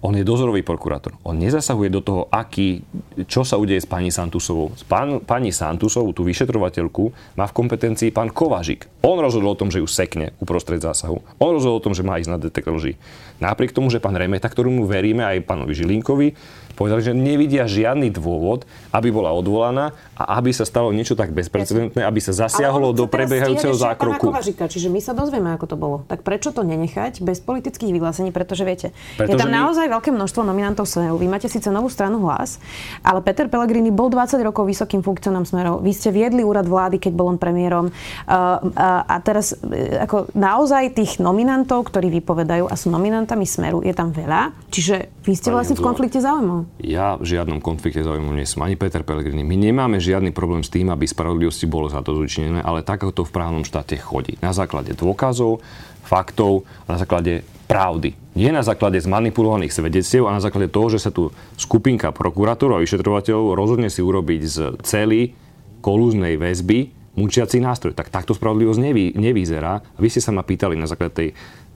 on je dozorový prokurátor. On nezasahuje do toho, aký, čo sa udeje s pani Santusovou. Pán, pani Santusovú, tú vyšetrovateľku, má v kompetencii pán Kovažik. On rozhodol o tom, že ju sekne uprostred zásahu. On rozhodol o tom, že má ísť na detektor lží. Napriek tomu, že pán Remeta, ktorému veríme aj pánovi Žilinkovi, povedali, že nevidia žiadny dôvod, aby bola odvolaná a aby sa stalo niečo tak bezprecedentné, aby sa zasiahlo do prebiehajúceho zákroku. Kovažika, čiže my sa dozvieme, ako to bolo. Tak prečo to nenechať bez politických vyhlásení? Pretože viete, pretože je tam my... naozaj veľké množstvo nominantov Smeru. Vy máte síce novú stranu hlas, ale Peter Pellegrini bol 20 rokov vysokým funkcionom Smeru. Vy ste viedli úrad vlády, keď bol on premiérom. A, a teraz e, ako naozaj tých nominantov, ktorí vypovedajú a sú nominantami Smeru, je tam veľa. Čiže vy ste vlastne v konflikte záujmov. Ja v žiadnom konflikte záujmu nie som, ani Peter Pellegrini. My nemáme žiadny problém s tým, aby spravodlivosti bolo za to zúčinené, ale tak, ako to v právnom štáte chodí. Na základe dôkazov, faktov, na základe pravdy. Nie na základe zmanipulovaných svedectiev a na základe toho, že sa tu skupinka prokurátorov a vyšetrovateľov rozhodne si urobiť z celý kolúznej väzby mučiaci nástroj. Tak takto spravodlivosť nevy, nevyzerá. Vy ste sa ma pýtali na základe tej,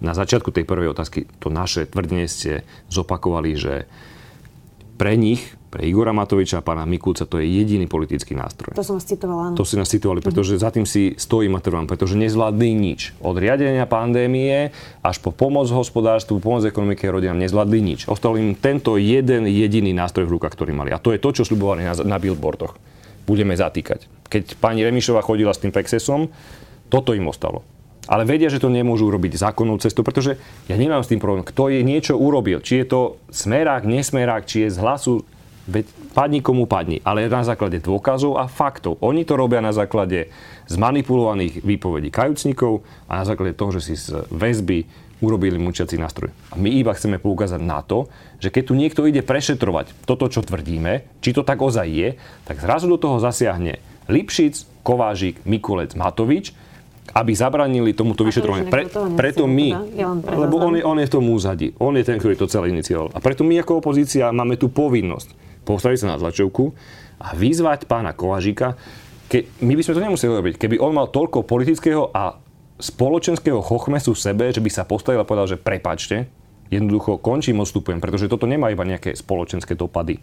na začiatku tej prvej otázky, to naše tvrdenie ste zopakovali, že pre nich, pre Igora Matoviča a pána Mikulca, to je jediný politický nástroj. To som vás citovala, áno. To si nás citovali, pretože za tým si stojí Matervan, pretože nezvládli nič. Od riadenia pandémie až po pomoc hospodárstvu, pomoc ekonomike a rodinám nezvládli nič. Ostal im tento jeden jediný nástroj v rukách, ktorý mali. A to je to, čo slubovali na, na billboardoch. Budeme zatýkať. Keď pani Remišová chodila s tým Pexesom, toto im ostalo ale vedia, že to nemôžu urobiť zákonnou cestou, pretože ja nemám s tým problém. Kto je niečo urobil, či je to smerák, nesmerák, či je z hlasu, veď padni komu padni, ale na základe dôkazov a faktov. Oni to robia na základe zmanipulovaných výpovedí kajúcnikov a na základe toho, že si z väzby urobili mučiaci nástroj. A my iba chceme poukázať na to, že keď tu niekto ide prešetrovať toto, čo tvrdíme, či to tak ozaj je, tak zrazu do toho zasiahne Lipšic, Kovážik, Mikulec, Matovič, aby zabranili tomuto vyšetrovaniu. Pre, preto my, lebo on je, on je v tom úzadi, on je ten, ktorý to celé inicioval. A preto my ako opozícia máme tú povinnosť postaviť sa na tlačovku a vyzvať pána Kovažika, ke, my by sme to nemuseli robiť, keby on mal toľko politického a spoločenského chochmesu v sebe, že by sa postavil a povedal, že prepačte, jednoducho končím, odstupujem, pretože toto nemá iba nejaké spoločenské dopady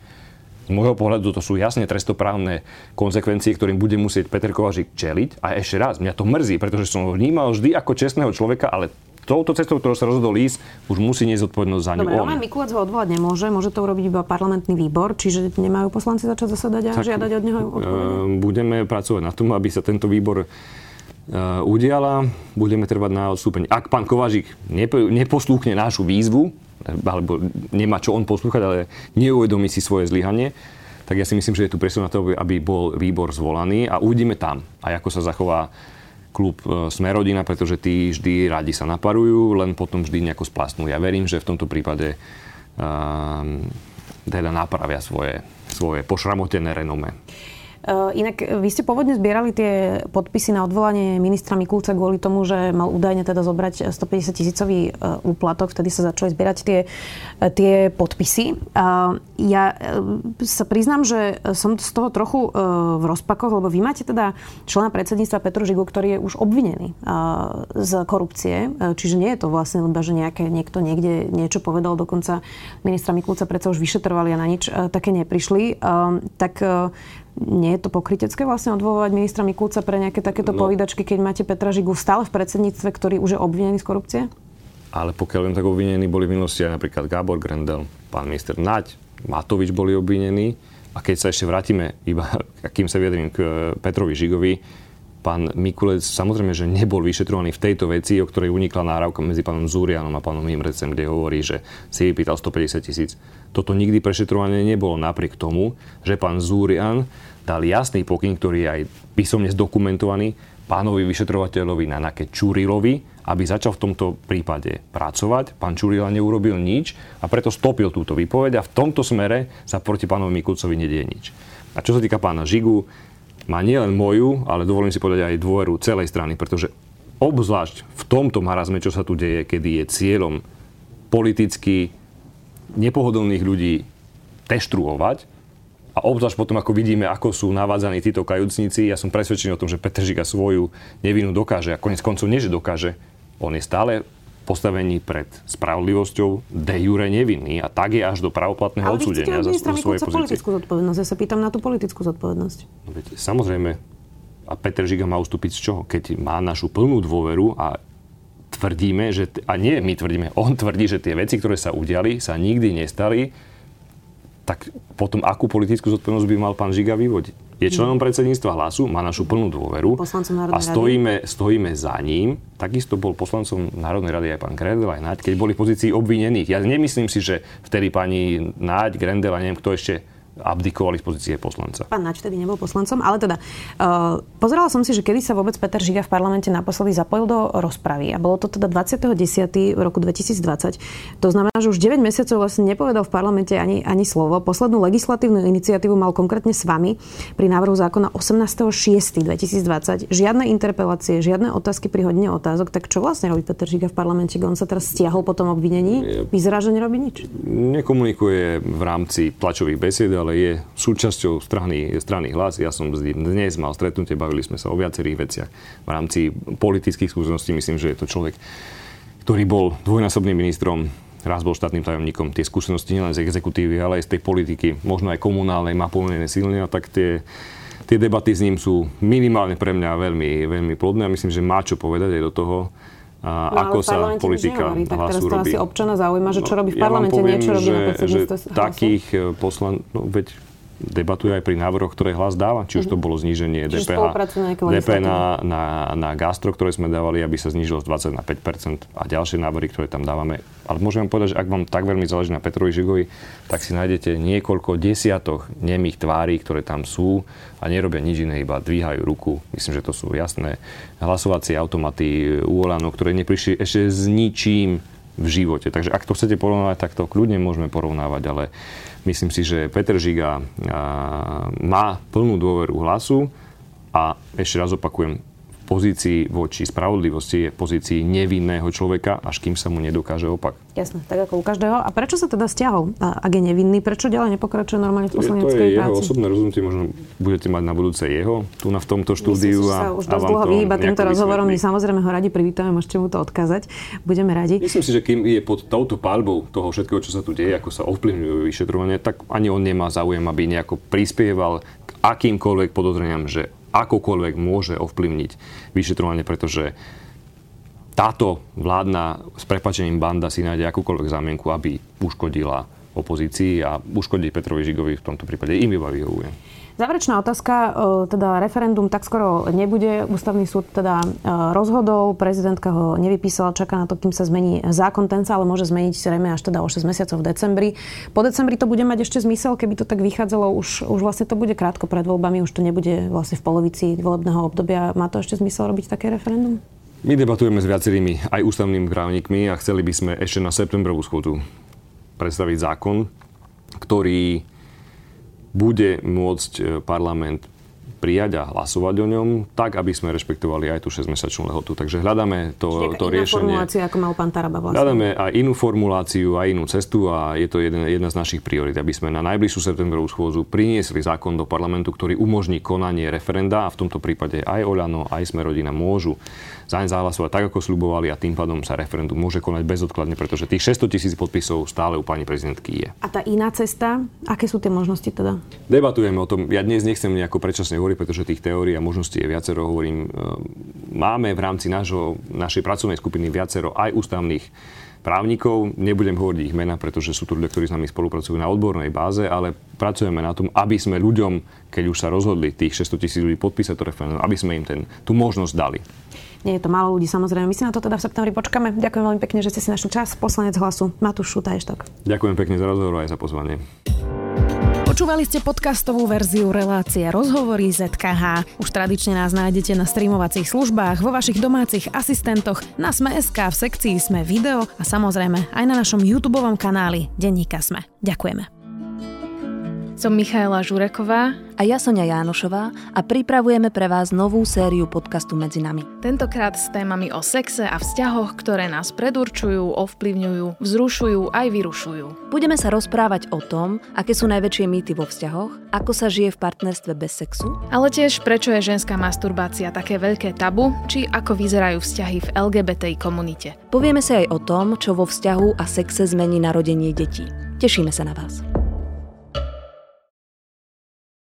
z môjho pohľadu to sú jasne trestoprávne konsekvencie, ktorým bude musieť Peter Kovažik čeliť. A ešte raz, mňa to mrzí, pretože som ho vnímal vždy ako čestného človeka, ale touto cestou, ktorou sa rozhodol ísť, už musí niesť zodpovednosť za ňu Dobre, Roman Mikulec ho odvolať nemôže, môže to urobiť iba parlamentný výbor, čiže nemajú poslanci začať zasadať a tak, žiadať od neho ehm, odpovedenie? Budeme pracovať na tom, aby sa tento výbor uh, udiala, budeme trvať na odstúpenie. Ak pán Kovažik neposlúchne našu výzvu, alebo nemá čo on poslúchať, ale neuvedomí si svoje zlyhanie, tak ja si myslím, že je tu presun na to, aby bol výbor zvolaný a uvidíme tam, aj ako sa zachová klub e, Smerodina, pretože tí vždy radi sa naparujú, len potom vždy nejako splastnú. Ja verím, že v tomto prípade um, teda napravia svoje, svoje pošramotené renome. Eh, inak eh, vy ste pôvodne zbierali tie podpisy na odvolanie ministra Mikulca kvôli tomu, že mal údajne teda zobrať 150 tisícový eh, úplatok, vtedy sa začali zbierať tie, tie podpisy. Ja sa priznám, že som z toho trochu v rozpakoch, lebo vy máte teda člena predsedníctva Petru Žigu, ktorý je už obvinený z korupcie, čiže nie je to vlastne iba, že nejaké, niekto niekde niečo povedal, dokonca ministra Mikulca predsa už vyšetrovali a na nič také neprišli. Tak nie je to pokrytecké vlastne odvolovať ministra Mikulca pre nejaké takéto no, povídačky, keď máte Petra Žigu stále v predsedníctve, ktorý už je obvinený z korupcie? Ale pokiaľ viem, tak obvinení boli v minulosti aj napríklad Gábor Grendel, pán minister Naď, Matovič boli obvinení. A keď sa ešte vrátime, iba kým sa vyjadrím k e, Petrovi Žigovi, pán Mikulec samozrejme, že nebol vyšetrovaný v tejto veci, o ktorej unikla náravka medzi pánom Zúrianom a pánom Imrecem, kde hovorí, že si vypýtal 150 tisíc. Toto nikdy prešetrované nebolo napriek tomu, že pán Zúrian dal jasný pokyn, ktorý je aj písomne zdokumentovaný, pánovi vyšetrovateľovi Nanake Čurilovi, aby začal v tomto prípade pracovať. Pán Čurila neurobil nič a preto stopil túto výpoveď a v tomto smere sa proti pánovi Mikulcovi nedieje nič. A čo sa týka pána Žigu, má nielen moju, ale dovolím si povedať aj dôveru celej strany, pretože obzvlášť v tomto marazme, čo sa tu deje, kedy je cieľom politicky nepohodlných ľudí teštruovať, a obzvlášť potom, ako vidíme, ako sú navádzaní títo kajúcnici, ja som presvedčený o tom, že Petr Žiga svoju nevinu dokáže. A konec koncov nie, že dokáže. On je stále postavení pred spravodlivosťou de jure nevinný a tak je až do pravoplatného Ale odsúdenia za, svoje pozície. politickú zodpovednosť. Ja sa pýtam na tú politickú zodpovednosť. No, veď, samozrejme. A Peter Žiga má ustúpiť z čoho? Keď má našu plnú dôveru a tvrdíme, že, a nie my tvrdíme, on tvrdí, že tie veci, ktoré sa udiali, sa nikdy nestali, tak potom akú politickú zodpovednosť by mal pán Žiga vyvodiť? Je členom predsedníctva hlasu, má našu plnú dôveru a stojíme, stojíme za ním. Takisto bol poslancom Národnej rady aj pán Grendel, aj Naď, keď boli v pozícii obvinených. Ja nemyslím si, že vtedy pani Naď, Grendel a neviem kto ešte abdikovali z pozície poslanca. Pán Nač vtedy nebol poslancom, ale teda uh, pozerala som si, že kedy sa vôbec Peter Žiga v parlamente naposledy zapojil do rozpravy a bolo to teda 20.10. v roku 2020. To znamená, že už 9 mesiacov vlastne nepovedal v parlamente ani, ani slovo. Poslednú legislatívnu iniciatívu mal konkrétne s vami pri návrhu zákona 18.6.2020. Žiadne interpelácie, žiadne otázky pri hodine otázok. Tak čo vlastne robí Peter Žiga v parlamente, on sa teraz stiahol po tom obvinení? Vyzerá, že nerobí nič. Nekomunikuje v rámci tlačových besied, ale je súčasťou strany, strany hlas. Ja som dnes mal stretnutie, bavili sme sa o viacerých veciach. V rámci politických skúseností myslím, že je to človek, ktorý bol dvojnásobným ministrom, raz bol štátnym tajomníkom. Tie skúsenosti nielen z exekutívy, ale aj z tej politiky, možno aj komunálnej, má pomerne silné, a tak tie, tie debaty s ním sú minimálne pre mňa veľmi, veľmi plodné a myslím, že má čo povedať aj do toho, a no, ako sa politika nehovorí, hlasu teraz to robí. asi občana zaujíma, že čo robí v parlamente, ja poviem, nie čo robí že, na predsedníctve Takých eh, poslan... No, veď debatuje aj pri návrhoch, ktoré hlas dáva. Či už to mhm. bolo zníženie Čiže DPH, DPH na, na, na gastro, ktoré sme dávali, aby sa znížilo z 20 na 5 a ďalšie návrhy, ktoré tam dávame. Ale môžem povedať, že ak vám tak veľmi záleží na Petrovi Žigovi, tak si nájdete niekoľko desiatok nemých tvári, ktoré tam sú a nerobia nič iné, iba dvíhajú ruku. Myslím, že to sú jasné hlasovacie automaty u Olano, ktoré neprišli ešte s ničím v živote. Takže ak to chcete porovnávať, tak to kľudne môžeme porovnávať, ale Myslím si, že Peter Žiga má plnú dôveru hlasu a ešte raz opakujem, pozícii voči spravodlivosti je v pozícii nevinného človeka, až kým sa mu nedokáže opak. Jasné, tak ako u každého. A prečo sa teda stiahol? A ak je nevinný, prečo ďalej nepokračuje normálne v poslaneckej práci? To je jeho osobné rozhodnutie, možno budete mať na budúce jeho tu na v tomto štúdiu. Myslím, že sa už dosť dlho vyhýba týmto rozhovorom. My samozrejme ho radi privítame, môžete mu to odkázať. Budeme radi. Myslím si, že kým je pod touto palbou toho všetkého, čo sa tu deje, ako sa ovplyvňujú vyšetrovanie, tak ani on nemá záujem, aby nejako prispieval k akýmkoľvek podozreniam, že akokoľvek môže ovplyvniť vyšetrovanie, pretože táto vládna s prepačením banda si nájde akúkoľvek zámienku, aby uškodila opozícii a uškodiť Petrovi Žigovi v tomto prípade im iba vyhovuje. Záverečná otázka, e, teda referendum tak skoro nebude. Ústavný súd teda e, rozhodol, prezidentka ho nevypísala, čaká na to, kým sa zmení zákon. Ten sa ale môže zmeniť zrejme až teda o 6 mesiacov v decembri. Po decembri to bude mať ešte zmysel, keby to tak vychádzalo, už, už vlastne to bude krátko pred voľbami, už to nebude vlastne v polovici volebného obdobia. Má to ešte zmysel robiť také referendum? My debatujeme s viacerými aj ústavnými právnikmi a chceli by sme ešte na septembrovú schôdzu predstaviť zákon, ktorý bude môcť e, parlament prijať a hlasovať o ňom, tak, aby sme rešpektovali aj tú 6-mesačnú lehotu. Takže hľadáme to, to riešenie. formulácia, ako mal pán Taraba vlastne. Hľadáme aj inú formuláciu, aj inú cestu a je to jedna, jedna z našich priorit, aby sme na najbližšiu septembrovú schôdzu priniesli zákon do parlamentu, ktorý umožní konanie referenda a v tomto prípade aj Oľano, aj Sme rodina môžu zaň zahlasovať tak, ako slubovali a tým pádom sa referendum môže konať bezodkladne, pretože tých 600 tisíc podpisov stále u pani prezidentky je. A tá iná cesta, aké sú tie možnosti teda? Debatujeme o tom. Ja dnes nechcem nejako predčasne hovoriť, pretože tých teórií a možností je viacero. Hovorím, e, máme v rámci nášho, našej pracovnej skupiny viacero aj ústavných právnikov. Nebudem hovoriť ich mena, pretože sú tu ľudia, ktorí s nami spolupracujú na odbornej báze, ale pracujeme na tom, aby sme ľuďom, keď už sa rozhodli tých 600 tisíc ľudí podpísať to referendum, aby sme im ten, tú možnosť dali. Nie je to málo ľudí, samozrejme. My si na to teda v septembri počkáme. Ďakujem veľmi pekne, že ste si našli čas. Poslanec hlasu Matúš Šutajštok. Ďakujem pekne za rozhovor aj za pozvanie. Počúvali ste podcastovú verziu relácie Rozhovory ZKH. Už tradične nás nájdete na streamovacích službách, vo vašich domácich asistentoch, na Sme.sk, v sekcii Sme video a samozrejme aj na našom YouTube kanáli Denníka Sme. Ďakujeme. Som Michaela Žureková a ja Sonia Jánošová a pripravujeme pre vás novú sériu podcastu Medzi nami. Tentokrát s témami o sexe a vzťahoch, ktoré nás predurčujú, ovplyvňujú, vzrušujú aj vyrušujú. Budeme sa rozprávať o tom, aké sú najväčšie mýty vo vzťahoch, ako sa žije v partnerstve bez sexu, ale tiež prečo je ženská masturbácia také veľké tabu, či ako vyzerajú vzťahy v LGBTI komunite. Povieme sa aj o tom, čo vo vzťahu a sexe zmení narodenie detí. Tešíme sa na vás.